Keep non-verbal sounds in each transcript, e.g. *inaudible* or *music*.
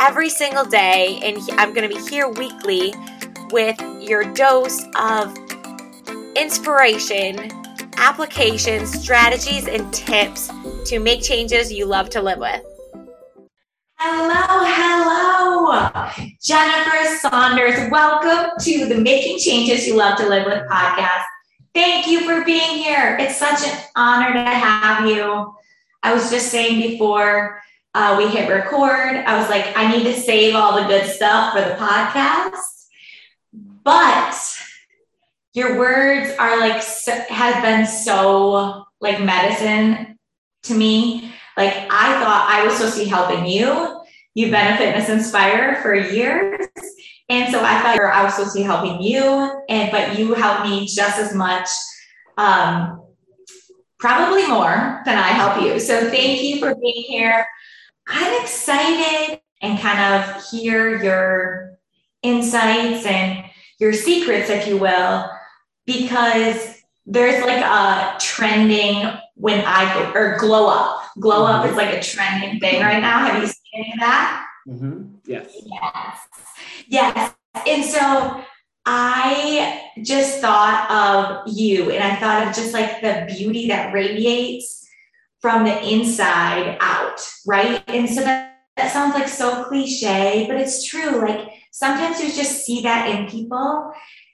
every single day. And I'm going to be here weekly with your dose of inspiration, applications, strategies, and tips to make changes you love to live with. Hello, hello. Jennifer Saunders. Welcome to the Making Changes You Love to Live With podcast. Thank you for being here. It's such an honor to have you. I was just saying before uh, we hit record, I was like, I need to save all the good stuff for the podcast. But your words are like, so, have been so like medicine to me. Like, I thought I was supposed to be helping you. You've been a fitness inspirer for years. And so I thought I was supposed to be helping you, and but you helped me just as much, um, probably more than I help you. So thank you for being here. I'm excited and kind of hear your insights and your secrets, if you will, because there's like a trending when I go or glow up. Glow mm-hmm. up is like a trending thing right now. Have you seen any of that? Mm-hmm. Yes. Yes. Yes. And so I just thought of you and I thought of just like the beauty that radiates from the inside out, right? And so that, that sounds like so cliche, but it's true. Like sometimes you just see that in people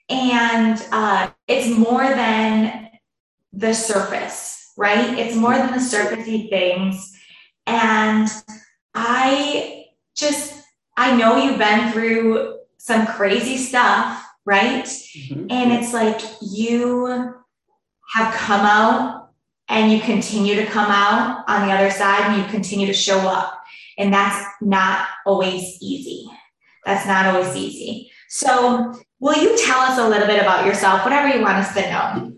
and uh, it's more than the surface, right? It's more than the surfacey things. And I just, I know you've been through some crazy stuff, right? Mm-hmm. And it's like you have come out and you continue to come out on the other side and you continue to show up. And that's not always easy. That's not always easy. So, will you tell us a little bit about yourself, whatever you want us to know?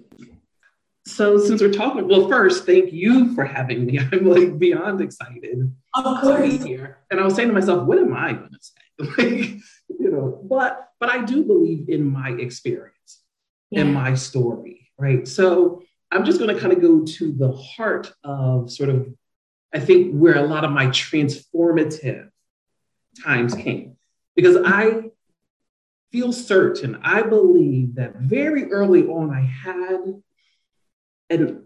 So, since we're talking, well, first, thank you for having me. *laughs* I'm like beyond excited of course. here. And I was saying to myself, what am I going to say? *laughs* like, you know, but but I do believe in my experience, yeah. in my story, right? So I'm just going to kind of go to the heart of sort of, I think, where a lot of my transformative times came, because I feel certain, I believe that very early on I had an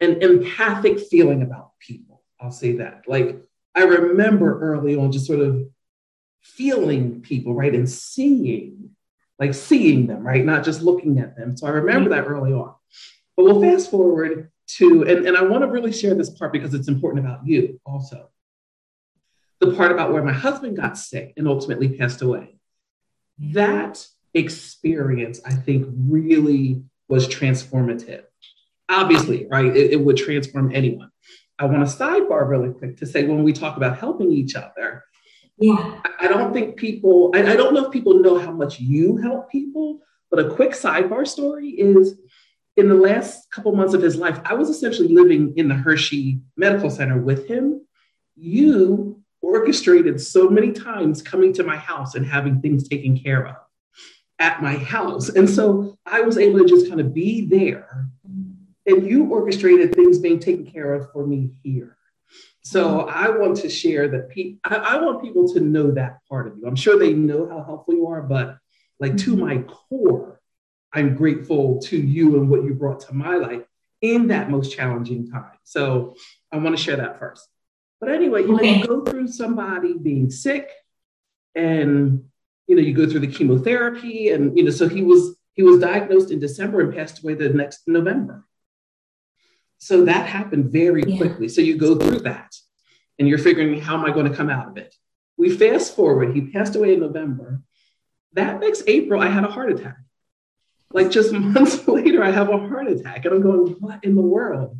an empathic feeling about people. I'll say that. Like I remember early on just sort of feeling people, right? And seeing, like seeing them, right? Not just looking at them. So I remember mm-hmm. that early on. But we'll fast forward to, and, and I want to really share this part because it's important about you also. The part about where my husband got sick and ultimately passed away. That experience, I think, really was transformative. Obviously, right? It, it would transform anyone. I want to sidebar really quick to say when we talk about helping each other, yeah. I don't think people, I, I don't know if people know how much you help people, but a quick sidebar story is in the last couple months of his life, I was essentially living in the Hershey Medical Center with him. You orchestrated so many times coming to my house and having things taken care of at my house. And so I was able to just kind of be there. And you orchestrated things being taken care of for me here. So I want to share that. Pe- I, I, want people to know that part of you. I'm sure they know how helpful you are, but like to my core, I'm grateful to you and what you brought to my life in that most challenging time. So I want to share that first. But anyway, you know, you go through somebody being sick, and you know, you go through the chemotherapy, and you know, so he was he was diagnosed in December and passed away the next November. So that happened very yeah. quickly. So you go through that and you're figuring, how am I going to come out of it? We fast forward, he passed away in November. That next April, I had a heart attack. Like just *laughs* months later, I have a heart attack. And I'm going, what in the world?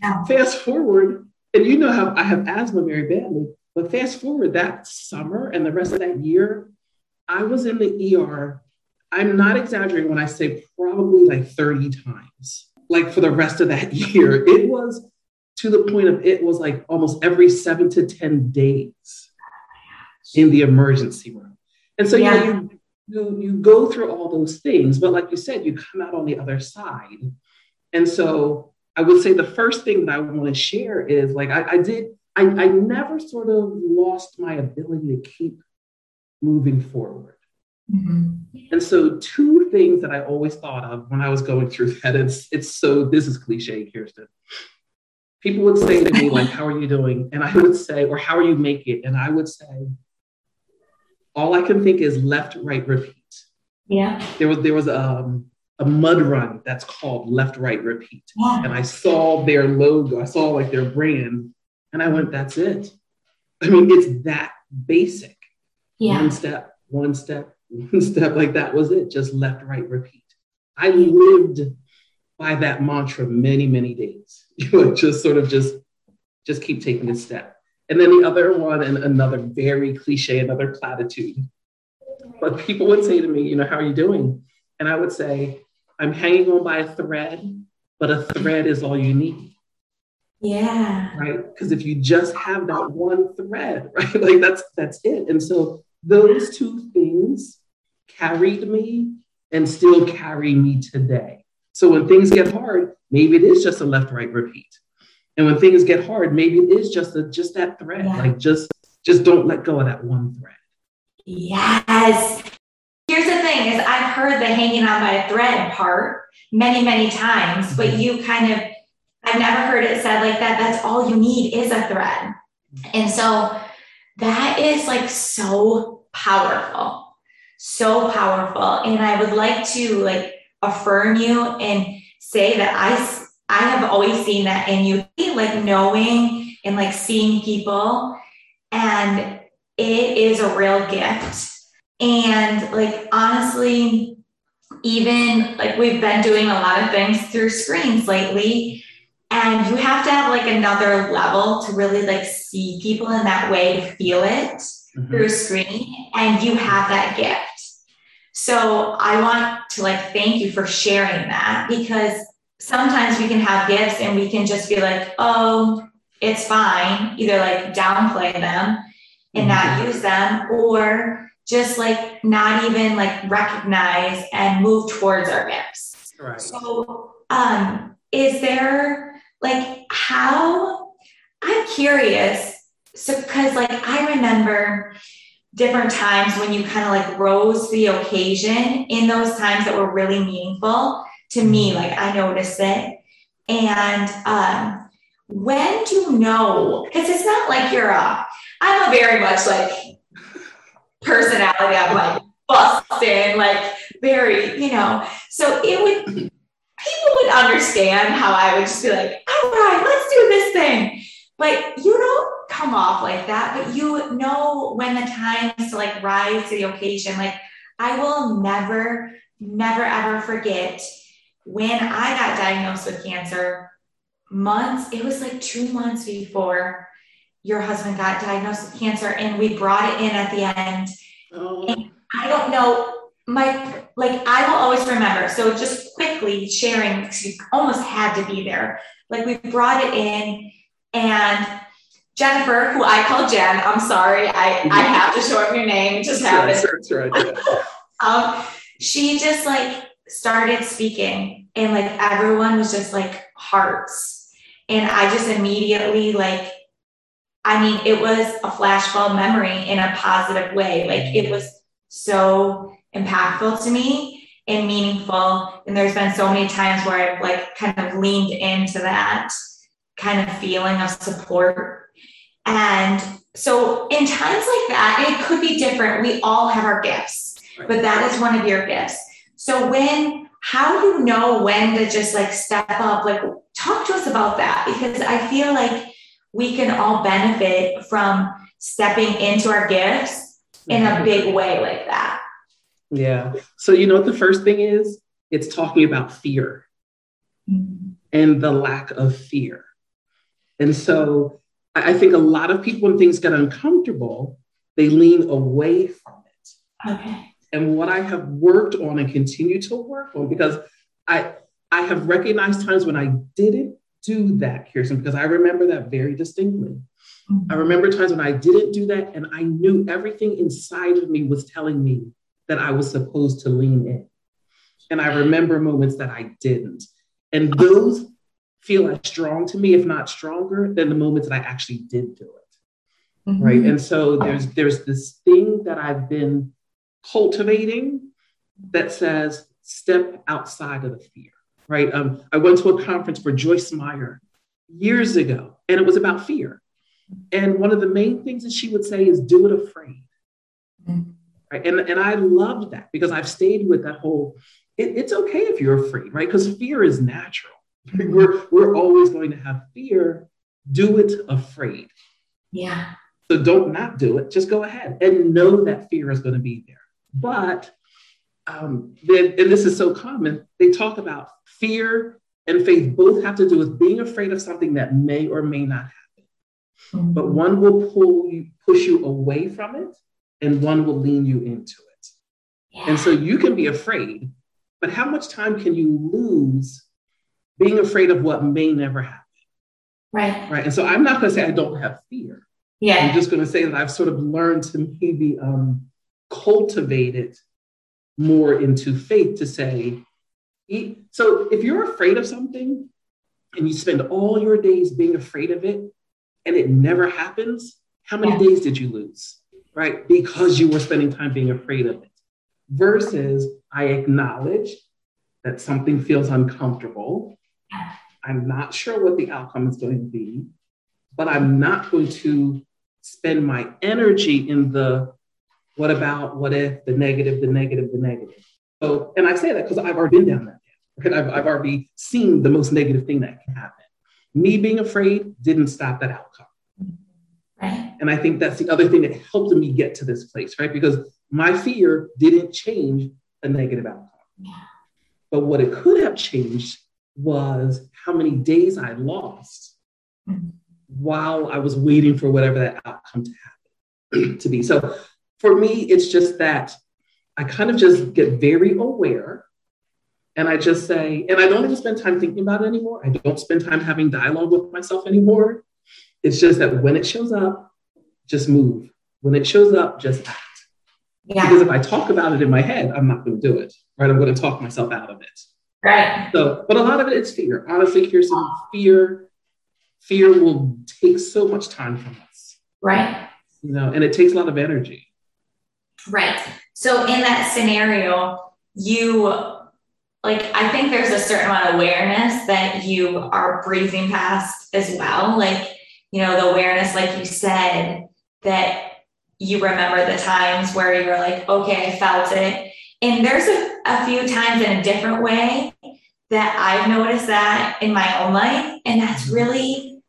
Yeah. Fast forward, and you know how I have asthma very badly. But fast forward that summer and the rest of that year, I was in the ER. I'm not exaggerating when I say probably like 30 times, like for the rest of that *laughs* year. It was to the point of it was like almost every seven to 10 days in the emergency room. And so, yeah. you know, you, you, you go through all those things, but like you said, you come out on the other side. And so I would say the first thing that I want to share is like I, I did, I, I never sort of lost my ability to keep moving forward. Mm-hmm. And so, two things that I always thought of when I was going through that, it's, it's so, this is cliche, Kirsten. People would say to me, like, how are you doing? And I would say, or how are you making it? And I would say, all I can think is left, right, repeat. Yeah. There was, there was um, a mud run that's called left, right, repeat. Yeah. And I saw their logo, I saw like their brand, and I went, that's it. I mean, it's that basic. Yeah. One step, one step, *laughs* one step, like that was it. Just left, right, repeat. I lived by that mantra many, many days. *laughs* You know, just sort of just just keep taking a step. And then the other one, and another very cliche, another platitude. But people would say to me, you know, how are you doing? And I would say, I'm hanging on by a thread, but a thread is all you need. Yeah. Right. Because if you just have that one thread, *laughs* right, like that's that's it. And so those two things carried me and still carry me today. So when things get hard, maybe it is just a left right repeat. And when things get hard, maybe it is just a, just that thread. Yeah. Like just just don't let go of that one thread. Yes. Here's the thing is I've heard the hanging on by a thread part many, many times, but mm-hmm. you kind of I've never heard it said like that. That's all you need is a thread. And so that is like so powerful, so powerful. And I would like to like affirm you and say that I, I have always seen that in you, like knowing and like seeing people. And it is a real gift. And like, honestly, even like we've been doing a lot of things through screens lately and you have to have like another level to really like see people in that way to feel it mm-hmm. through a screen and you have that gift so i want to like thank you for sharing that because sometimes we can have gifts and we can just be like oh it's fine either like downplay them and mm-hmm. not use them or just like not even like recognize and move towards our gifts right. so um is there like how I'm curious. So, because like I remember different times when you kind of like rose to the occasion in those times that were really meaningful to me, mm-hmm. like I notice it. And um, when do you know? Because it's not like you're a, I'm a very much like personality. I'm like busting, like very, you know. So it would people would understand how I would just be like, all right, let's do this thing. But you don't come off like that, but you know when the time is to like rise to the occasion. Like I will never, never ever forget when I got diagnosed with cancer months, it was like two months before your husband got diagnosed with cancer and we brought it in at the end. Oh. And I don't know my like I will always remember. So just quickly sharing, because you almost had to be there. Like we brought it in, and Jennifer, who I call Jen, I'm sorry, I I have to shorten your name. It just happened. That's right. Yeah. *laughs* um, she just like started speaking, and like everyone was just like hearts, and I just immediately like. I mean, it was a flashbulb memory in a positive way. Like it was so impactful to me and meaningful. And there's been so many times where I've like kind of leaned into that kind of feeling of support. And so in times like that, it could be different. We all have our gifts, but that is one of your gifts. So when how do you know when to just like step up? Like talk to us about that because I feel like we can all benefit from stepping into our gifts in a big way like that. Yeah. So, you know what the first thing is? It's talking about fear mm-hmm. and the lack of fear. And so, I think a lot of people, when things get uncomfortable, they lean away from it. Okay. And what I have worked on and continue to work on, because I I have recognized times when I didn't do that, Kirsten, because I remember that very distinctly. Mm-hmm. I remember times when I didn't do that, and I knew everything inside of me was telling me that I was supposed to lean in. And I remember moments that I didn't. And those feel as strong to me, if not stronger, than the moments that I actually did do it. Mm-hmm. Right. And so there's there's this thing that I've been cultivating that says step outside of the fear. Right. Um, I went to a conference for Joyce Meyer years ago, and it was about fear. And one of the main things that she would say is do it afraid. Mm-hmm. Right. And, and I loved that because I've stayed with that whole it, it's okay if you're afraid, right? Because fear is natural. We're, we're always going to have fear. Do it afraid. Yeah. So don't not do it. Just go ahead and know that fear is going to be there. But, um, and this is so common, they talk about fear and faith both have to do with being afraid of something that may or may not happen. Mm-hmm. But one will pull you, push you away from it, and one will lean you into it. Yeah. And so you can be afraid, but how much time can you lose being afraid of what may never happen? Right. Right. And so I'm not going to say I don't have fear. Yeah. I'm just going to say that I've sort of learned to maybe um, cultivate it more into faith to say, so if you're afraid of something and you spend all your days being afraid of it and it never happens, how many yeah. days did you lose? Right? Because you were spending time being afraid of it versus I acknowledge that something feels uncomfortable. I'm not sure what the outcome is going to be, but I'm not going to spend my energy in the what about, what if, the negative, the negative, the negative. So, and I say that because I've already been down that path. Right? I've, I've already seen the most negative thing that can happen. Me being afraid didn't stop that outcome. Right. And I think that's the other thing that helped me get to this place, right? Because my fear didn't change the negative outcome. Yeah. But what it could have changed was how many days I lost mm-hmm. while I was waiting for whatever that outcome to happen *clears throat* to be. So for me, it's just that I kind of just get very aware and I just say, and I don't even spend time thinking about it anymore. I don't spend time having dialogue with myself anymore. It's just that when it shows up, just move. When it shows up, just act. Yeah. Because if I talk about it in my head, I'm not going to do it, right? I'm going to talk myself out of it. Right. So, but a lot of it is fear. Honestly, Kirsten, fear, fear will take so much time from us. Right. You know, and it takes a lot of energy. Right. So in that scenario, you like I think there's a certain amount of awareness that you are breathing past as well. Like, you know, the awareness, like you said, that you remember the times where you're like, okay, I felt it. And there's a, a few times in a different way that I've noticed that in my own life. And that's mm-hmm. really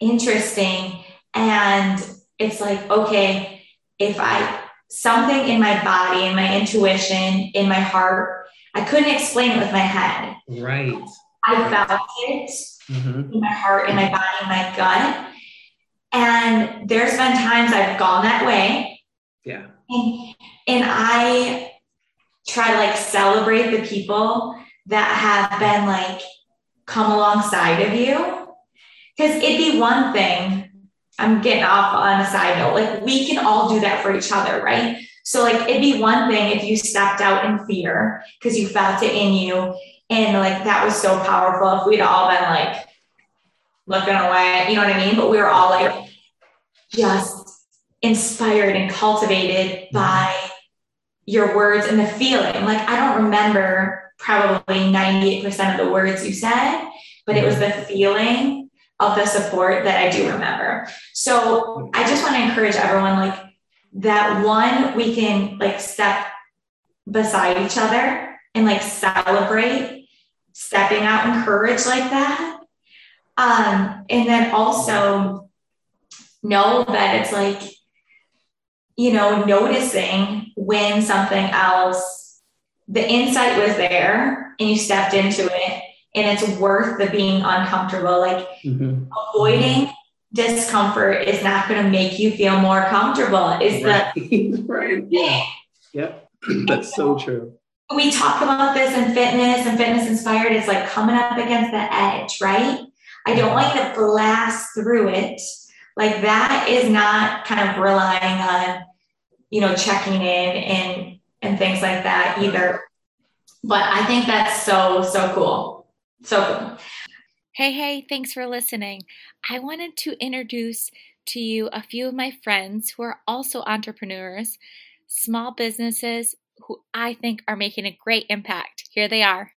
interesting. And it's like, okay, if I, something in my body, in my intuition, in my heart, I couldn't explain it with my head. Right. I felt it mm-hmm. in my heart, in my body, in my gut. And there's been times I've gone that way. Yeah. And, and I try to like celebrate the people that have been like come alongside of you. Cause it'd be one thing, I'm getting off on a side note, like we can all do that for each other, right? So like it'd be one thing if you stepped out in fear because you felt it in you and like that was so powerful if we'd all been like looking away, you know what I mean? But we were all like just inspired and cultivated by your words and the feeling. Like I don't remember probably 98% of the words you said, but it was mm-hmm. the feeling of the support that I do remember. So I just want to encourage everyone like that one we can like step beside each other and like celebrate stepping out in courage like that um, and then also know that it's like, you know, noticing when something else, the insight was there and you stepped into it and it's worth the being uncomfortable, like mm-hmm. avoiding discomfort is not going to make you feel more comfortable. Is right. the *laughs* right? Yeah. Yep. *clears throat* That's so true. We talk about this in fitness and fitness inspired. It's like coming up against the edge, right? I don't want you to blast through it. Like that is not kind of relying on, you know, checking in and and things like that either. But I think that's so, so cool. So cool. Hey, hey, thanks for listening. I wanted to introduce to you a few of my friends who are also entrepreneurs, small businesses who I think are making a great impact. Here they are.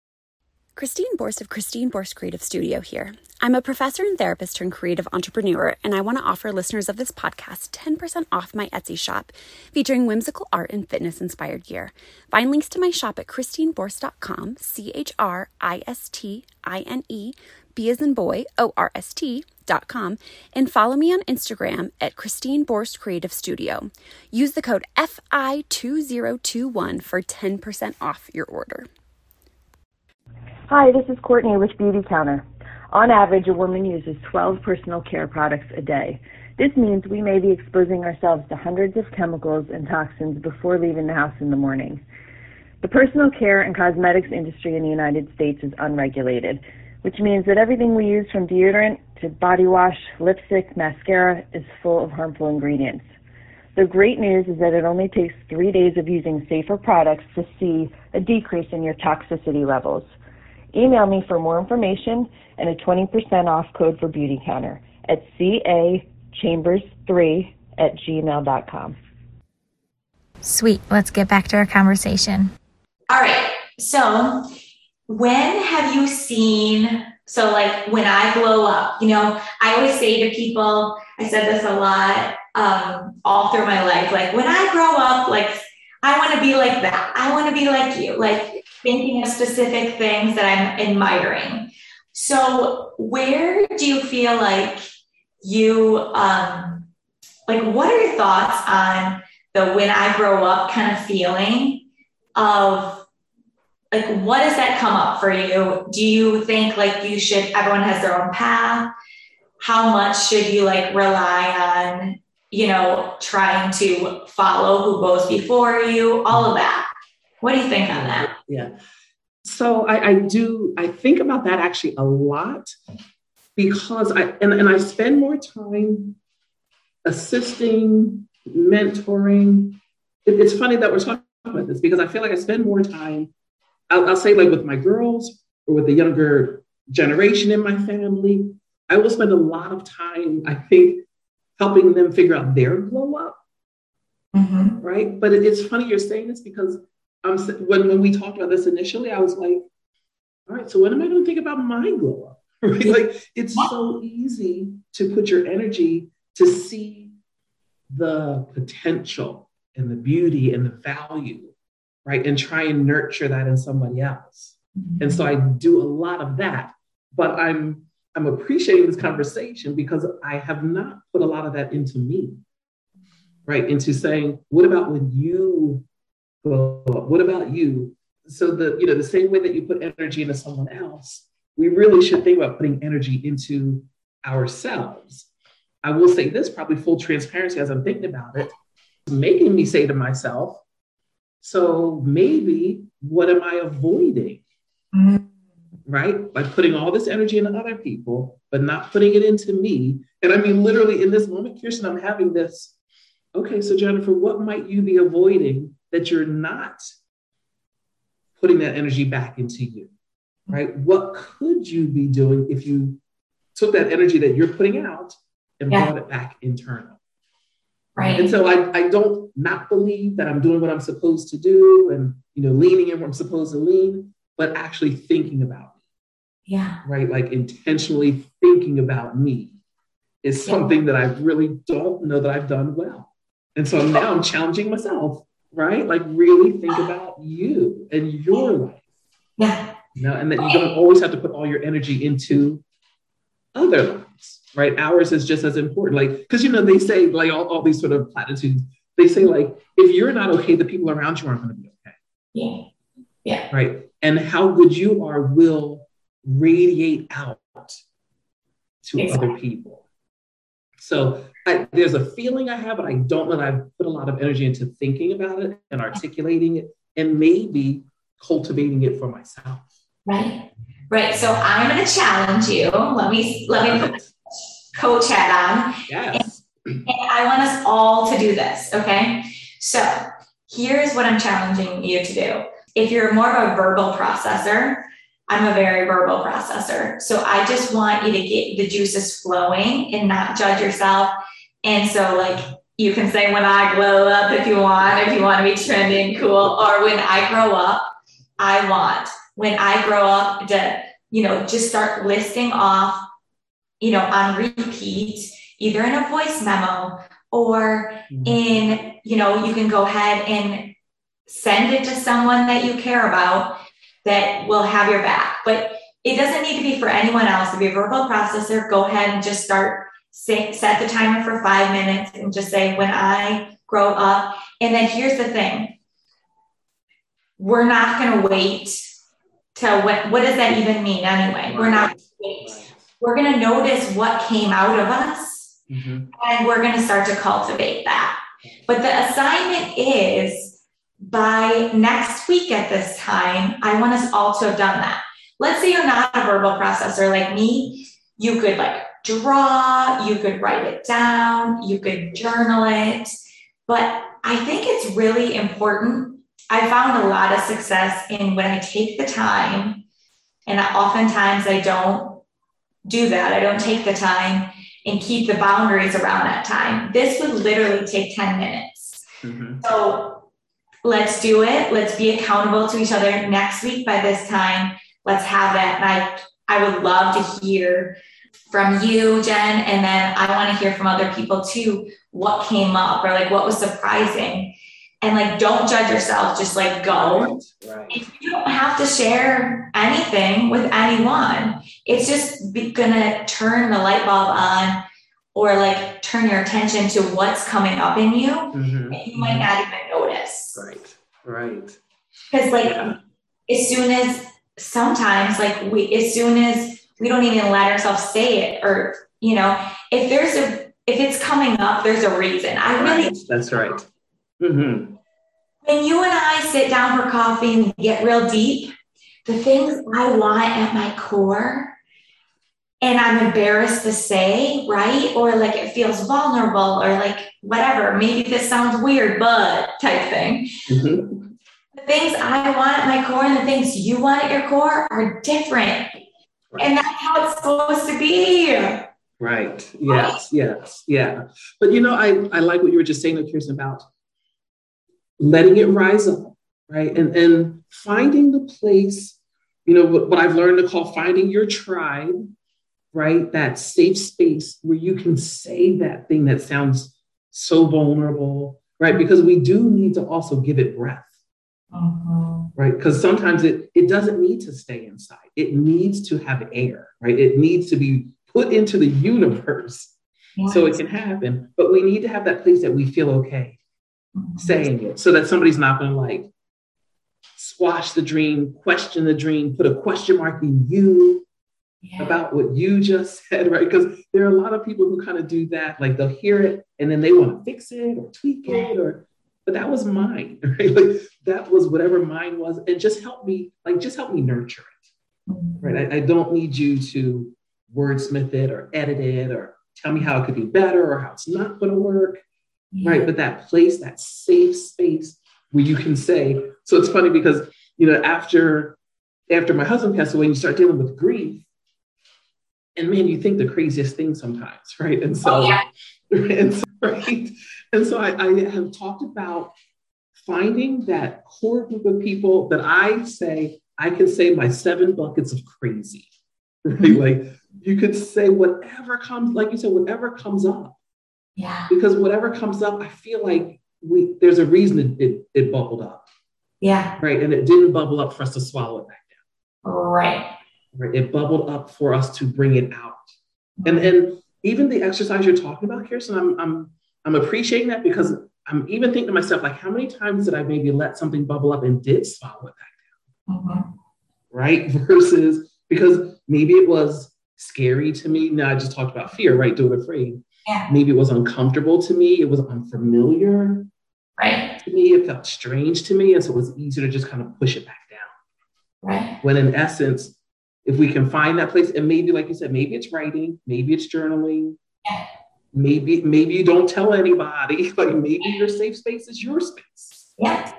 Christine Borst of Christine Borst Creative Studio here. I'm a professor and therapist turned creative entrepreneur, and I want to offer listeners of this podcast 10% off my Etsy shop featuring whimsical art and fitness inspired gear. Find links to my shop at christineborst.com, C H R I S T I N E, B as in boy, O R S T.com, and follow me on Instagram at Christine Borst Creative Studio. Use the code FI2021 for 10% off your order. Hi, this is Courtney with Beauty Counter. On average, a woman uses 12 personal care products a day. This means we may be exposing ourselves to hundreds of chemicals and toxins before leaving the house in the morning. The personal care and cosmetics industry in the United States is unregulated, which means that everything we use from deodorant to body wash, lipstick, mascara is full of harmful ingredients. The great news is that it only takes three days of using safer products to see a decrease in your toxicity levels. Email me for more information and a 20% off code for Beauty Counter at cachambers3 at gmail.com. Sweet. Let's get back to our conversation. All right. So, when have you seen? So, like when I glow up, you know, I always say to people, I said this a lot um, all through my life, like when I grow up, like I want to be like that. I want to be like you. Like thinking of specific things that I'm admiring. So, where do you feel like you, um, like, what are your thoughts on the when I grow up kind of feeling of like, what does that come up for you? Do you think like you should, everyone has their own path? How much should you like rely on, you know, trying to follow who goes before you? All of that. What do you think on that? Yeah. So I, I do, I think about that actually a lot because I, and, and I spend more time assisting, mentoring. It, it's funny that we're talking about this because I feel like I spend more time, I'll, I'll say like with my girls or with the younger generation in my family. I will spend a lot of time, I think, helping them figure out their glow up. Mm-hmm. Right. But it, it's funny you're saying this because I'm when when we talked about this initially, I was like, all right, so when am I going to think about my glow up? *laughs* Right? Like it's so easy to put your energy to see the potential and the beauty and the value, right? And try and nurture that in somebody else. Mm-hmm. And so I do a lot of that, but I'm I'm appreciating this conversation because I have not put a lot of that into me, right? Into saying, what about when you what about you? So the you know the same way that you put energy into someone else, we really should think about putting energy into ourselves. I will say this, probably full transparency as I'm thinking about it, making me say to myself, so maybe what am I avoiding? Mm-hmm. Right? By putting all this energy into other people, but not putting it into me. And I mean, literally in this moment, Kirsten, I'm having this. Okay, so Jennifer, what might you be avoiding that you're not putting that energy back into you, right? What could you be doing if you took that energy that you're putting out and yeah. brought it back internal? Right. And so I, I don't not believe that I'm doing what I'm supposed to do and you know leaning in where I'm supposed to lean, but actually thinking about. Yeah. Right. Like intentionally thinking about me is something that I really don't know that I've done well. And so now I'm challenging myself right? Like really think about you and your life. Yeah. You know, and that you don't always have to put all your energy into other lives, right? Ours is just as important. Like, because you know, they say like all, all these sort of platitudes, they say like, if you're not okay, the people around you aren't going to be okay. Yeah. Yeah. Right. And how good you are will radiate out to exactly. other people. So I, there's a feeling I have, but I don't know that I've put a lot of energy into thinking about it and articulating it and maybe cultivating it for myself. Right. Right. So I'm going to challenge you. Let me let me put coach hat on. Yes. And, and I want us all to do this. Okay. So here's what I'm challenging you to do. If you're more of a verbal processor, I'm a very verbal processor. So I just want you to get the juices flowing and not judge yourself. And so, like, you can say when I glow up if you want, if you want to be trending cool, or when I grow up, I want. When I grow up, to, you know, just start listing off, you know, on repeat, either in a voice memo or mm-hmm. in, you know, you can go ahead and send it to someone that you care about that will have your back. But it doesn't need to be for anyone else. If you're a verbal processor, go ahead and just start set the timer for five minutes and just say, when I grow up. And then here's the thing. We're not going to wait till what, what does that even mean anyway? We're not wait. We're going to notice what came out of us mm-hmm. and we're going to start to cultivate that. But the assignment is by next week at this time, I want us all to have done that. Let's say you're not a verbal processor like me. You could like draw, you could write it down, you could journal it. But I think it's really important. I found a lot of success in when I take the time, and oftentimes I don't do that. I don't take the time and keep the boundaries around that time. This would literally take 10 minutes. Mm-hmm. So let's do it. Let's be accountable to each other next week by this time. Let's have it. And I, I would love to hear from you, Jen, and then I want to hear from other people too. What came up or like what was surprising? And like, don't judge yourself. Just like go. Right, right. You don't have to share anything with anyone. It's just gonna turn the light bulb on or like turn your attention to what's coming up in you mm-hmm. you might not even notice right right because like yeah. as soon as sometimes like we as soon as we don't even let ourselves say it or you know if there's a if it's coming up there's a reason i really that's right mm-hmm. when you and i sit down for coffee and get real deep the things i want at my core and I'm embarrassed to say, right? Or like it feels vulnerable or like whatever. Maybe this sounds weird, but type thing. Mm-hmm. The things I want at my core and the things you want at your core are different. Right. And that's how it's supposed to be. Right. Yes. Yes. Yeah. But you know, I, I like what you were just saying, Kirsten, about letting it rise up, right? And and finding the place, you know, what, what I've learned to call finding your tribe right? That safe space where you can say that thing that sounds so vulnerable, right? Because we do need to also give it breath. Uh-huh. Right. Because sometimes it, it doesn't need to stay inside. It needs to have air, right? It needs to be put into the universe yes. so it can happen. But we need to have that place that we feel okay uh-huh. saying it so that somebody's not going to like squash the dream, question the dream, put a question mark in you, yeah. about what you just *laughs* said, right? Because there are a lot of people who kind of do that. Like they'll hear it and then they want to fix it or tweak it or, but that was mine, *laughs* right? Like that was whatever mine was. And just help me, like, just help me nurture it, mm-hmm. right? I, I don't need you to wordsmith it or edit it or tell me how it could be better or how it's not going to work, yeah. right? But that place, that safe space where you can say, so it's funny because, you know, after, after my husband passed away, and you start dealing with grief, and man, you think the craziest thing sometimes, *laughs* right? And so, oh, yeah. *laughs* and so, right? And so I, I have talked about finding that core group of people that I say I can say my seven buckets of crazy, *laughs* right? Mm-hmm. Like you could say whatever comes, like you said, whatever comes up. Yeah. Because whatever comes up, I feel like we there's a reason it, it, it bubbled up. Yeah. Right. And it didn't bubble up for us to swallow it back down. Right right? It bubbled up for us to bring it out. And and even the exercise you're talking about, Kirsten, I'm I'm I'm appreciating that because I'm even thinking to myself, like, how many times did I maybe let something bubble up and did swallow it back down? Mm-hmm. Right? *laughs* Versus because maybe it was scary to me. Now I just talked about fear, right? Do it afraid. Yeah. Maybe it was uncomfortable to me. It was unfamiliar Right. to me. It felt strange to me. And so it was easier to just kind of push it back down. Right. When in essence, if we can find that place, and maybe, like you said, maybe it's writing, maybe it's journaling, Yeah. maybe maybe you don't tell anybody. *laughs* Like maybe your safe space is your space. Yeah.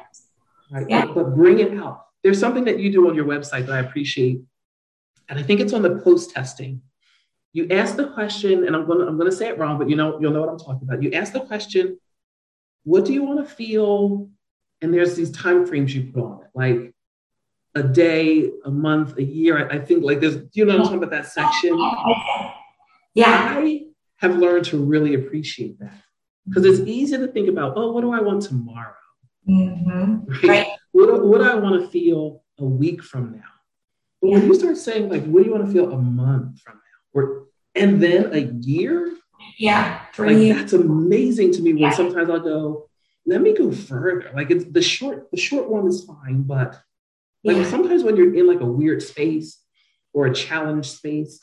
Right? Yeah. But, but bring it out. There's something that you do on your website that I appreciate, and I think it's on the post testing. You ask the question, and I'm gonna I'm gonna say it wrong, but you know you'll know what I'm talking about. You ask the question, "What do you want to feel?" And there's these time frames you put on it, like a day, a month, a year. I, I think like there's, you know, what I'm talking about that section. Yeah. I have learned to really appreciate that because it's easy to think about, oh, what do I want tomorrow? Mhm. Right? Right. What, do- what do I want to feel a week from now? But when you start saying, like, what do you want to feel a month from now? Or, and then a year? Yeah. For Like, you. that's amazing to me when Yeah. sometimes I'll go, let me go further. Like, it's the short, the short one is fine, but like Yeah. sometimes when you're in like a weird space or a challenge space,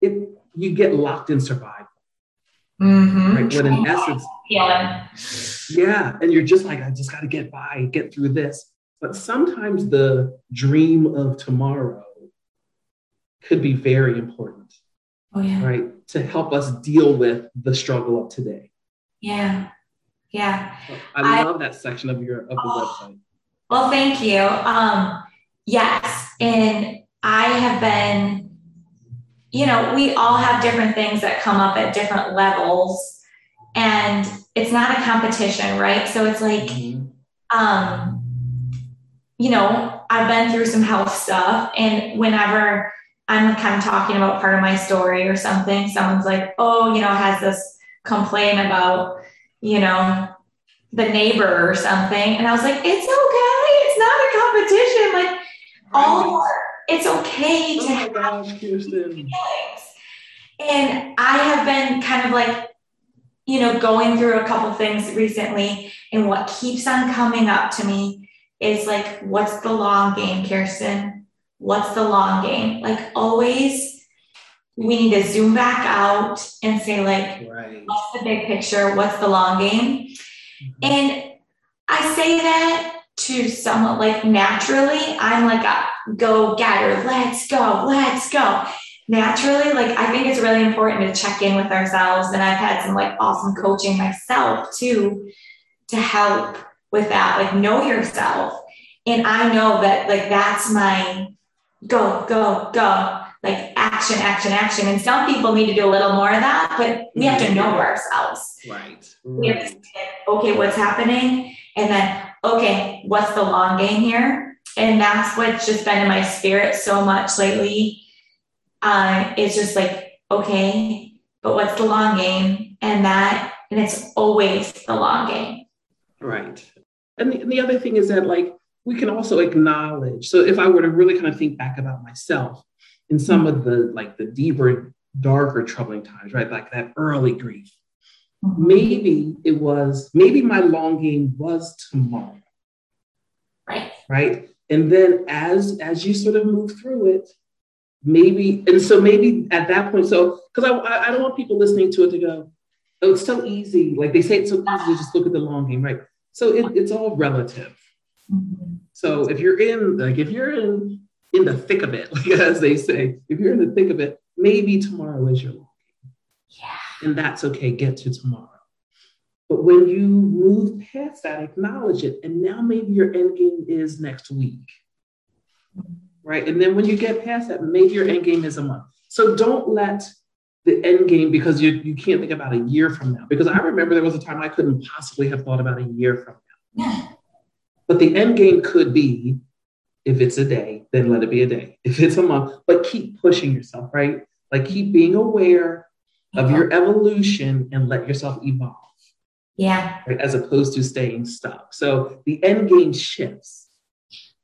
it you get locked in survival. Mhm. Right? When in essence, Yeah. yeah, and you're just like, I just got to get by, get through this. But sometimes the dream of tomorrow could be very important, Oh yeah. right? To help us deal with the struggle of today. Yeah. Yeah. I, I- love that section of your of the Oh. website. Well, thank you. Um, yes, and I have been, you know, we all have different things that come up at different levels, and it's not a competition, right? So it's like, Mhm. um, you know, I've been through some health stuff, and whenever I'm kind of talking about part of my story or something, someone's like, oh, you know, has this complaint about, you know, the neighbor or something. And I was like, it's okay. It's not a competition. Like, all it's okay to Oh have feelings. And I have been kind of like, you know, going through a couple things recently, and what keeps on coming up to me is like, what's the long game, Kirsten? What's the long game? Like, always, we need to zoom back out and say, like, Right. what's the big picture? What's the long game? And I say that to somewhat like naturally, I'm like a go getter, let's go, let's go. Naturally, like I think it's really important to check in with ourselves. And I've had some like awesome coaching myself too to help with that, like know yourself. And I know that like that's my go, go, go, like action, action, action. And some people need to do a little more of that, but we have to mm-hmm. know ourselves Right. we have to Right. okay, what's happening? And then, okay, what's the long game here? And that's what's just been in my spirit so much lately. Uh, it's just like, okay, but what's the long game? And that, and it's always the long game. Right. And the, and the other thing is that, like, we can also acknowledge. So, if I were to really kind of think back about myself in some of the like the deeper, darker, troubling times, right? Like that early grief, maybe it was, maybe my long game was tomorrow, Right. right? And then as as you sort of move through it, maybe, and so maybe at that point, so because I I don't want people listening to it to go, oh, it's so easy. Like they say it's so easy to just look at the long game, right? So it, it's all relative. Mhm. So if you're in, like, if you're in in the thick of it, *laughs* like as they say, if you're in the thick of it, maybe tomorrow is your long game, Yeah. And that's okay. Get to tomorrow. But when you move past that, acknowledge it, and now maybe your end game is next week, right? And then when you get past that, maybe your end game is a month. So don't let the end game because you you can't think about a year from now. Because I remember there was a time I couldn't possibly have thought about a year from now. But the end game could be if it's a day, then let it be a day. If it's a month, but keep pushing yourself, right? Like keep being aware of your evolution and let yourself evolve, Yeah. right? As opposed to staying stuck. So the end game shifts,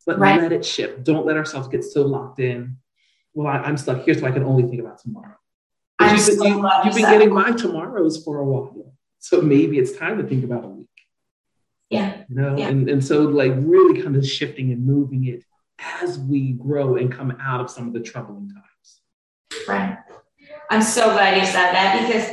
but Right. let it shift. Don't let ourselves get so locked in. Well, I, am stuck here, so I can only think about tomorrow. I'm you've been, so glad you have been getting my tomorrows for a while. So maybe it's time to think about a week. Yeah. you know Yeah. and, and so like really kind of shifting and moving it as we grow and come out of some of the troubling times Right. I'm so glad you said that because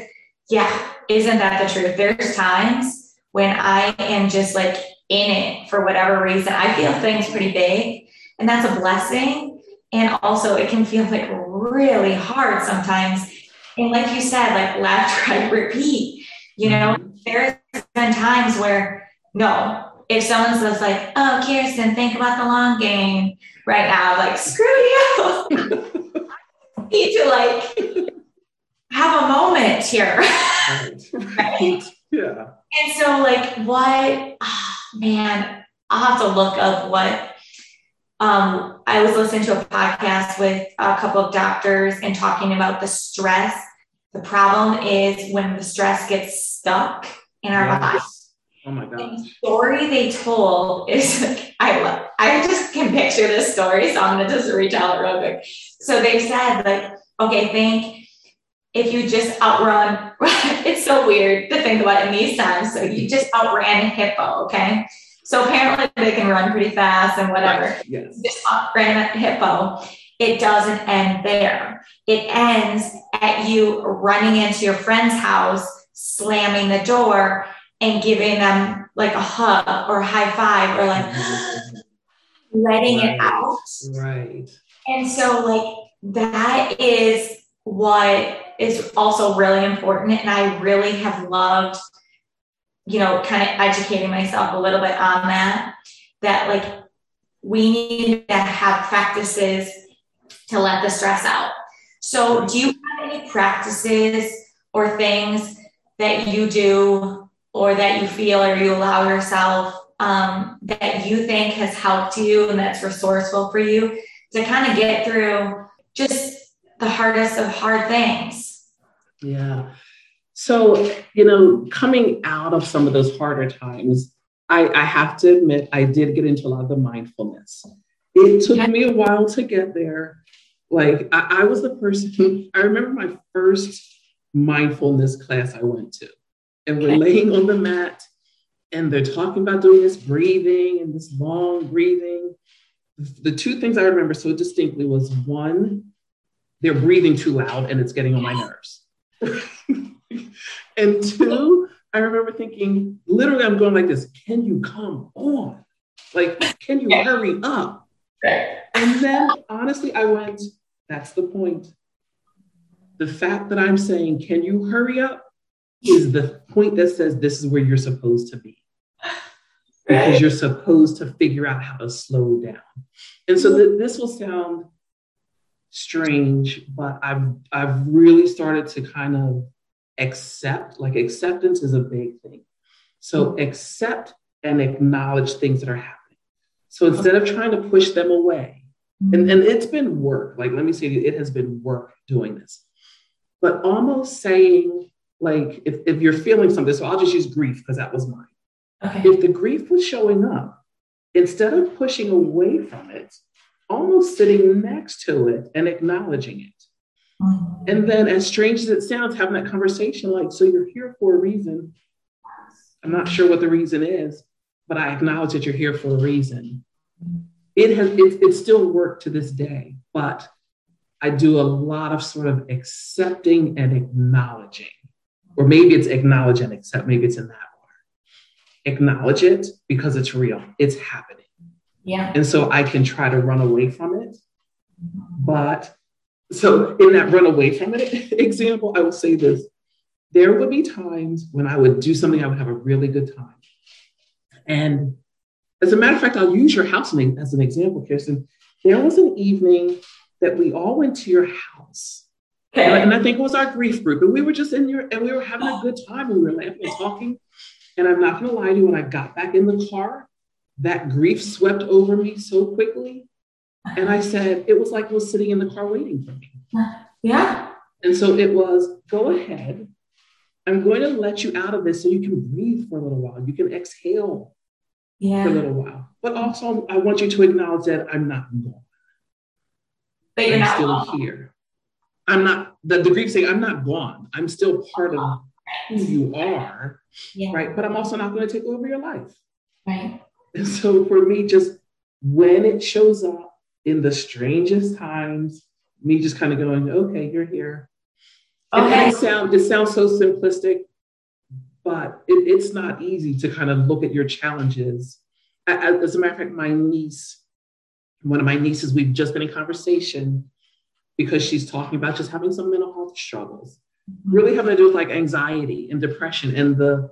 yeah, isn't that the truth? There's times when I am just like in it for whatever reason. I feel things pretty big, and that's a blessing. And also, it can feel like really hard sometimes. And like you said, like left, right, repeat. You know, mm-hmm. there's been times where no, if someone says like, "Oh, Kirsten, think about the long game right now," like screw you. *laughs* need to like have a moment here. *laughs* right. Yeah. And so, like, what, oh, man, I'll have to look up what. Um, I was listening to a podcast with a couple of doctors and talking about the stress. The problem is when the stress gets stuck in our yes. body. Oh my god! The story they told is *laughs* I love. I just can picture this story, so I'm gonna just retell it real quick. So they said like, okay, think if you just outrun, *laughs* it's so weird to think about in these times. So you just outran a hippo, okay? So apparently they can run pretty fast and whatever. Right. Yes. Just outran a hippo. It doesn't end there. It ends at you running into your friend's house, slamming the door, and giving them like a hug or a high five or like *gasps* letting right. it out. Right. And so, like, that is what is also really important. And I really have loved, you know, kind of educating myself a little bit on that, that like we need to have practices to let the stress out. So, do you have any practices or things that you do or that you feel or you allow yourself um, that you think has helped you and that's resourceful for you to kind of get through just the hardest of hard things. Yeah. So, you know, coming out of some of those harder times, I, I have to admit, I did get into a lot of the mindfulness. It took me a while to get there. Like, I, I was the person, *laughs* I remember my first mindfulness class I went to, and we're laying on the mat, and they're talking about doing this breathing and this long breathing. The two things I remember so distinctly was one, they're breathing too loud and it's getting on my nerves. *laughs* and two, I remember thinking, literally, I'm going like this can you come on? Like, can you hurry up? And then honestly, I went, that's the point. The fact that I'm saying, can you hurry up? is the point that says this is where you're supposed to be. Because you're supposed to figure out how to slow down. And so mm-hmm. th- this will sound strange, but I've I've really started to kind of accept, like acceptance is a big thing. So mm-hmm. accept and acknowledge things that are happening. So instead of trying to push them away, mm-hmm. and, and it's been work, like let me say it has been work doing this, but almost saying, like, if, if you're feeling something, so I'll just use grief because that was mine. Okay. If the grief was showing up, instead of pushing away from it, almost sitting next to it and acknowledging it. Mm-hmm. And then, as strange as it sounds, having that conversation like, so you're here for a reason. I'm not sure what the reason is, but I acknowledge that you're here for a reason. It has it, it's still work to this day, but I do a lot of sort of accepting and acknowledging, or maybe it's acknowledge and accept, maybe it's in that order. Acknowledge it because it's real, it's happening. Yeah. And so I can try to run away from it. But so in that run away from it *laughs* example, I will say this. There would be times when I would do something, I would have a really good time. And as a matter of fact, I'll use your housemate as an example, Kirsten. There was an evening that we all went to your house. Okay. And I think it was our grief group. And we were just in your, and we were having a good time and we were laughing and talking. And I'm not going to lie to you, when I got back in the car, that grief swept over me so quickly. And I said, it was like it was sitting in the car waiting for me. Yeah. And so it was, go ahead. I'm going to let you out of this so you can breathe for a little while. You can exhale yeah. for a little while. But also, I want you to acknowledge that I'm not gone. But you're I'm not still gone. here. I'm not, the, the grief saying, I'm not gone. I'm still part of who you are. Yeah. Right. But I'm also not going to take over your life. Right. And *laughs* so for me, just when it shows up in the strangest times, me just kind of going, okay, you're here. Okay. It, sound, it sounds so simplistic, but it, it's not easy to kind of look at your challenges. As a matter of fact, my niece, one of my nieces, we've just been in conversation because she's talking about just having some mental health struggles, really having to do with like anxiety and depression and the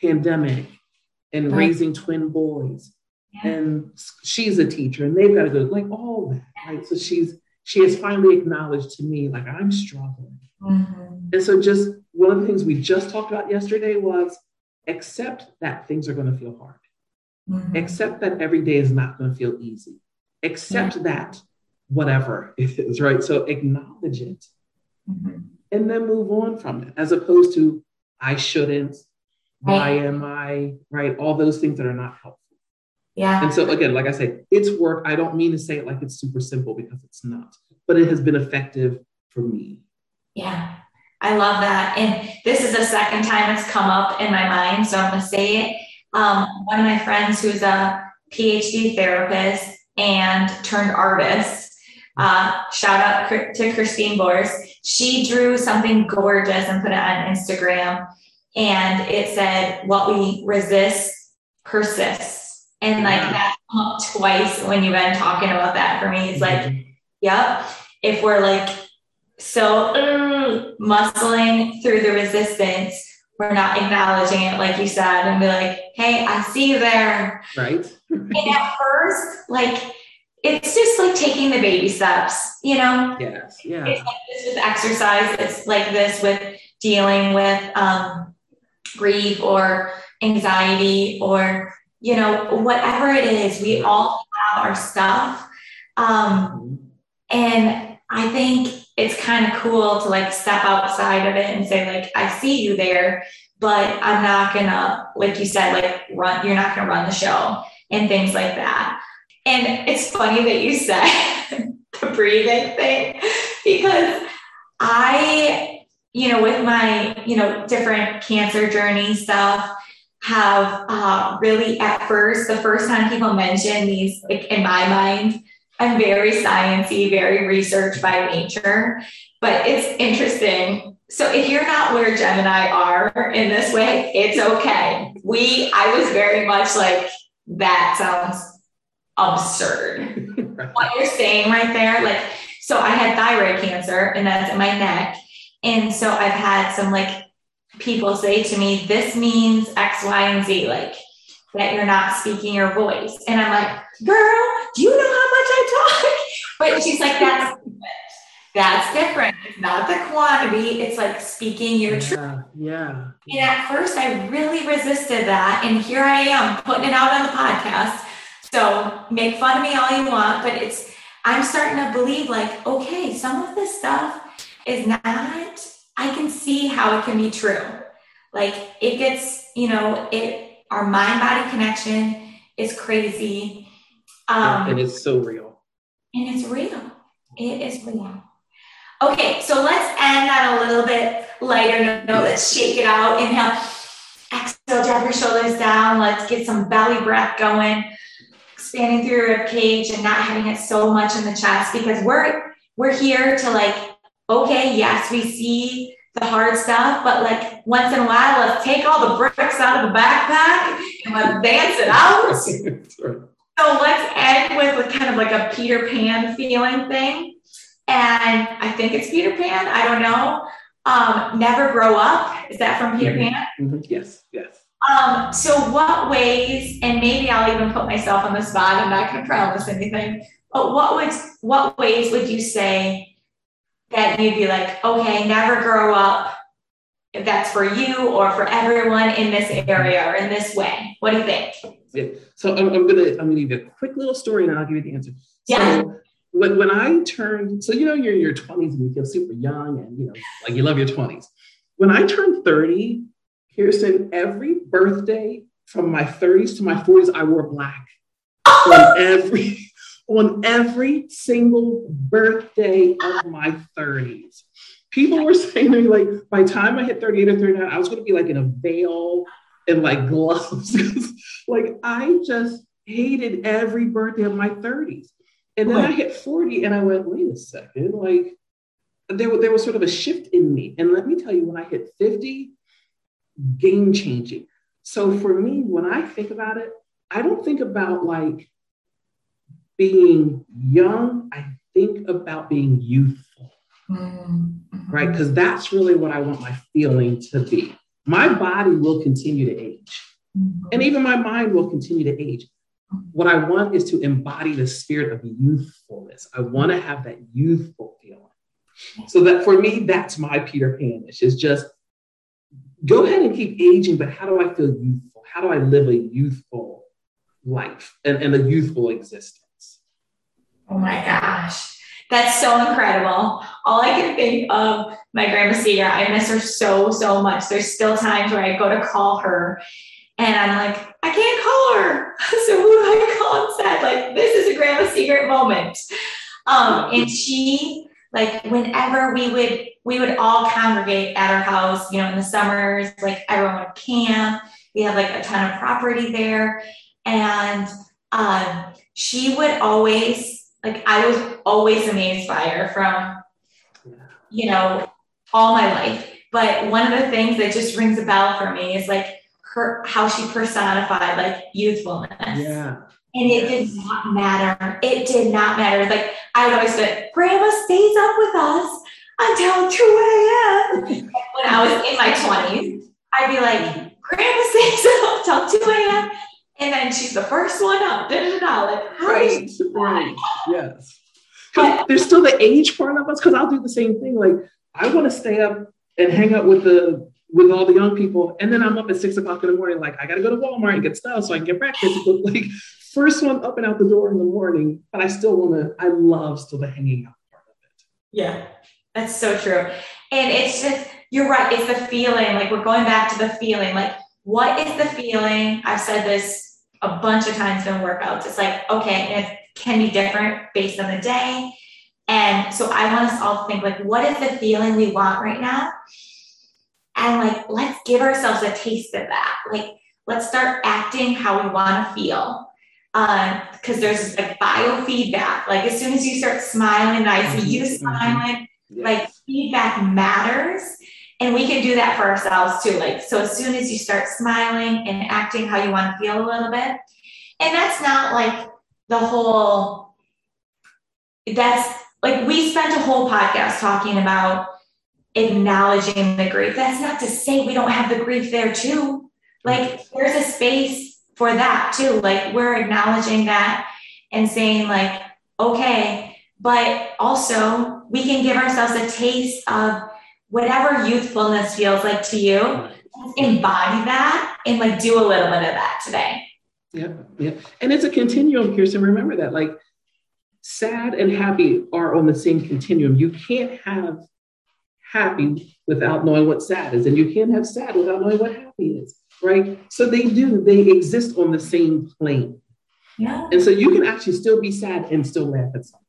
pandemic and raising twin boys. Yeah. And she's a teacher and they've got to go like all that, right? So she's she has finally acknowledged to me like I'm struggling. Mm-hmm. And so just one of the things we just talked about yesterday was accept that things are going to feel hard. Mm-hmm. Accept that every day is not going to feel easy. Accept yeah. that whatever *laughs* it is, right? So acknowledge it mm-hmm. and then move on from it, as opposed to I shouldn't, why am I, right? All those things that are not helpful. Yeah. And so again, like I say, it's work. I don't mean to say it like it's super simple because it's not, but it has been effective for me. Yeah. I love that. And this is the second time it's come up in my mind. So I'm going to say it. Um, one of my friends who's a PhD therapist and turned artist uh, shout out to Christine Bors. She drew something gorgeous and put it on Instagram. And it said, What we resist persists. And like that twice when you've been talking about that for me. It's like, mm-hmm. yep. If we're like so uh, muscling through the resistance, we're not acknowledging it, like you said, and be like, hey, I see you there. Right. *laughs* and at first, like, it's just like taking the baby steps, you know? Yes. Yeah. It's like this with exercise. It's like this with dealing with um, grief or anxiety or, you know, whatever it is. We all have our stuff. Um, and I think it's kind of cool to like step outside of it and say, like, I see you there, but I'm not gonna, like you said, like run, you're not gonna run the show and things like that. And it's funny that you *laughs* said the breathing thing because I, you know, with my, you know, different cancer journey stuff, have uh, really at first, the first time people mention these, like in my mind, I'm very sciencey, very research by nature, but it's interesting. So if you're not where Gemini are in this way, it's okay. We, I was very much like, that sounds absurd. *laughs* what you're saying right there, like, so I had thyroid cancer and that's in my neck. And so I've had some like people say to me, this means X, Y, and Z, like that you're not speaking your voice. And I'm like, girl, do you know how much I talk? *laughs* But she's like, that's that's different. It's not the quantity, it's like speaking your yeah, truth. Yeah. And at first I really resisted that. And here I am putting it out on the podcast so make fun of me all you want, but it's, I'm starting to believe like, okay, some of this stuff is not, I can see how it can be true. Like it gets, you know, it, our mind body connection is crazy. Um, and it's so real. And it's real. It is real. Okay, so let's end on a little bit lighter note. Let's shake it out. Inhale, exhale, drop your shoulders down. Let's get some belly breath going expanding through your rib cage and not having it so much in the chest because we're we're here to like okay yes we see the hard stuff but like once in a while let's take all the bricks out of the backpack and let's dance it out. *laughs* So let's end with, with kind of like a peter pan feeling thing. And i think it's peter pan i don't know. Um, never grow up is that from peter mm-hmm. pan? Mm-hmm. yes yes. Um, so what ways, and maybe I'll even put myself on the spot, I'm not gonna promise anything, but what would what ways would you say that you'd be like, okay, never grow up if that's for you or for everyone in this area or in this way? What do you think? Yeah. So I'm, I'm gonna I'm gonna give you a quick little story and I'll give you the answer. Yeah. So when, when I turned, so you know, you're in your 20s and you feel super young and you know, like you love your 20s. When I turned 30, Kirsten, every birthday from my 30s to my 40s, I wore black. *laughs* on every on every single birthday of my 30s. People were *laughs* saying to me, like, by the time I hit 38 or 39, I was going to be like in a veil and like *laughs* gloves. like, I just hated every birthday of my 30s. And then I hit 40 and I went, wait a second, like, there, there was sort of a shift in me. And let me tell you, when I hit 50, game changing. So for me, when I think about it, I don't think about like being young. I think about being youthful, mm-hmm. right? Because that's really what I want my feeling to be. My body will continue to age, mm-hmm. and even my mind will continue to age. What I want is to embody the spirit of youthfulness. I want to have that youthful feeling. So that for me, that's my Peter Panish is just go ahead and keep aging, but how do I feel youthful? How do I live a youthful life and, and a youthful existence? Oh my gosh. That's so incredible. All I can think of my grandma Seeger, I miss her so, so much. There's still times where I go to call her and I'm like, I can't call her. *laughs* So who do I call instead? Like, this is a grandma secret moment. Um, and she like whenever we would we would all congregate at our house you know in the summers like everyone would camp we have like a ton of property there and um, she would always like i was always amazed by her from you know all my life but one of the things that just rings a bell for me is like her how she personified like youthfulness yeah and it did not matter. It did not matter. Like I would always say, Grandma stays up with us until 2 a.m. *laughs* when I was in my 20s, I'd be like, Grandma stays up until 2 a.m. And then she's the first one up. Da, da, da, like, right, right, yes. But there's still the age part of us, because I'll do the same thing. Like, I want to stay up and hang out with the with all the young people, and then I'm up at six o'clock in the morning. Like, I got to go to Walmart and get stuff so I can get breakfast. Like, first one up and out the door in the morning, but I still want to, I love still the hanging out part of it. Yeah, that's so true. And it's just, you're right. It's the feeling. Like we're going back to the feeling. Like, what is the feeling? I've said this a bunch of times in workouts. It's like, okay, it can be different based on the day. And so I want us all to think like, what is the feeling we want right now? And like, let's give ourselves a taste of that. Like, let's start acting how we want to feel because uh, there's like biofeedback. Like as soon as you start smiling, and I see you mm-hmm. smiling. Mm-hmm. Like feedback matters, and we can do that for ourselves too. Like so, as soon as you start smiling and acting how you want to feel a little bit, and that's not like the whole. That's like we spent a whole podcast talking about acknowledging the grief. That's not to say we don't have the grief there too. Like there's a space for that too. Like we're acknowledging that and saying like, okay, but also we can give ourselves a taste of whatever youthfulness feels like to you. Embody that and like do a little bit of that today. Yeah, yeah. And it's a continuum, Kirsten. Remember that. Like sad and happy are on the same continuum. You can't have happy without knowing what sad is, and you can't have sad without knowing what happy is right? So they do, they exist on the same plane. Yeah. And so you can actually still be sad and still laugh at something,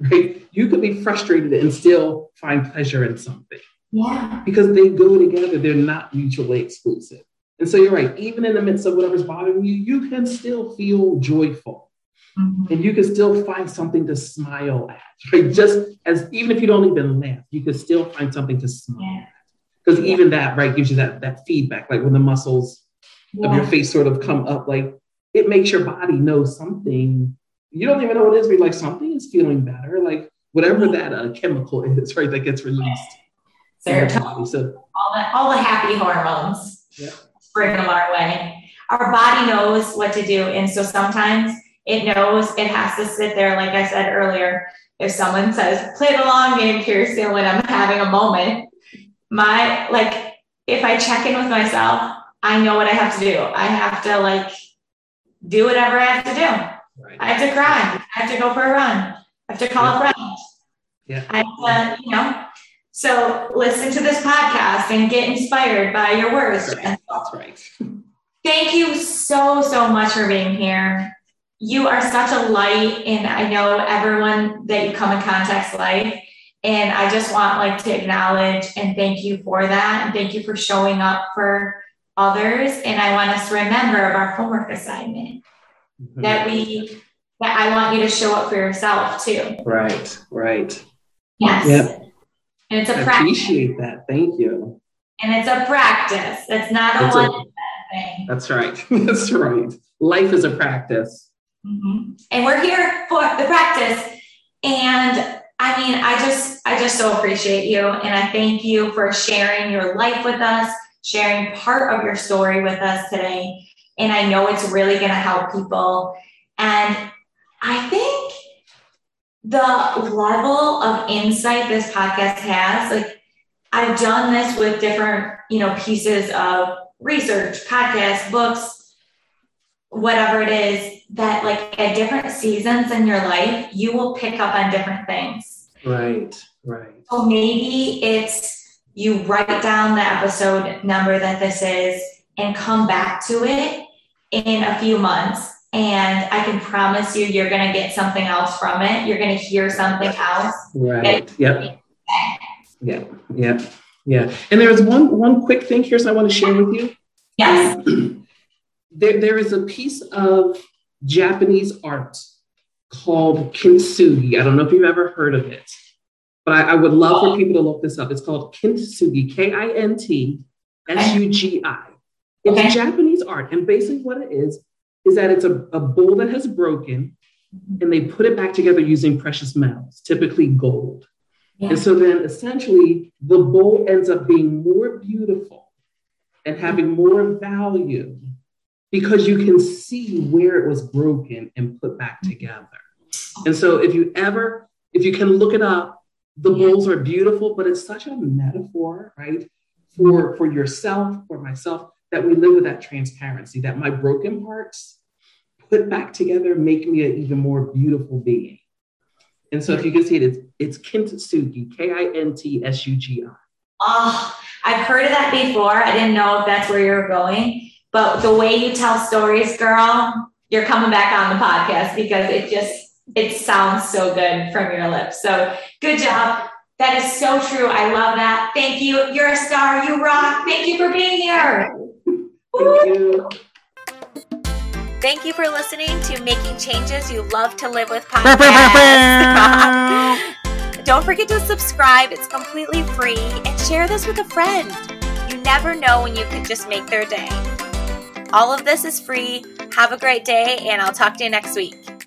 right? You could be frustrated and still find pleasure in something. Yeah. Because they go together, they're not mutually exclusive. And so you're right, even in the midst of whatever's bothering you, you can still feel joyful. Mm-hmm. And you can still find something to smile at, right? Just as even if you don't even laugh, you can still find something to smile yeah. at because yeah. even that right gives you that that feedback like when the muscles yeah. of your face sort of come up like it makes your body know something you don't even know what it is but like something is feeling better like whatever that uh, chemical *laughs* is right that gets released serotonin so all the, all the happy hormones yeah. bring them our way our body knows what to do and so sometimes it knows it has to sit there like i said earlier if someone says play the long game kirsten when i'm having a moment my like if I check in with myself, I know what I have to do. I have to like do whatever I have to do. Right. I have to cry. I have to go for a run. I have to call yeah. a friend. Yeah. I to, you know. So listen to this podcast and get inspired by your words. That's right. That's right. Thank you so, so much for being here. You are such a light, and I know everyone that you come in contact's life and I just want like to acknowledge and thank you for that. And thank you for showing up for others. And I want us to remember of our homework assignment mm-hmm. that we that I want you to show up for yourself too. Right, right. Yes. Yep. And it's a I practice. appreciate that. Thank you. And it's a practice. It's not a It's a- one thing. That's right. *laughs* That's right. Life is a practice. Mhm. And we're here for the practice. And I mean, I just, I just so appreciate you. And I thank you for sharing your life with us, sharing part of your story with us today. And I know it's really going to help people. And I think the level of insight this podcast has, like I've done this with different, you know, pieces of research, podcasts, books, whatever it is that like at different seasons in your life, you will pick up on different things. Right. Right. So maybe it's you write down the episode number that this is and come back to it in a few months. And I can promise you, you're going to get something else from it. You're going to hear something else. Right. Yep. Yeah. Yeah. Yeah. And there's one one quick thing here, so I want to share with you. Yes. *clears throat* There, there is a piece of Japanese art called kintsugi. I don't know if you've ever heard of it, but I, I would love for people to look this up. It's called kintsugi, K I N T S U G I. It's Okay. Japanese art. And basically, what it is, is that it's a, a bowl that has broken and they put it back together using precious metals, typically gold. Yeah. And so then essentially the bowl ends up being more beautiful and having more value because you can see where it was broken and put back mm-hmm. together. And so if you ever, if you can look it up, the Yeah. bowls are beautiful, but it's such a metaphor, right? For mm-hmm. for yourself, for myself, that we live with that transparency, that my broken parts put back together make me an even more beautiful being. And so if you can see it, it's, it's kintsugi, K-I-N-T-S-U-G-I. Oh, ah, I've heard of that before. I didn't know if that's where you were going, but the way you tell stories, girl, you're coming back on the podcast because it just it sounds so good from your lips. So good job. That is so true. I love that. Thank you. You're a star. You rock. Thank you for being here. Thank you. Thank you for listening to Making Changes You Love to Live with podcast. *laughs* Don't forget to subscribe, it's completely free, and share this with a friend. You never know when you could just make their day. All of this is free. Have a great day, and I'll talk to you next week.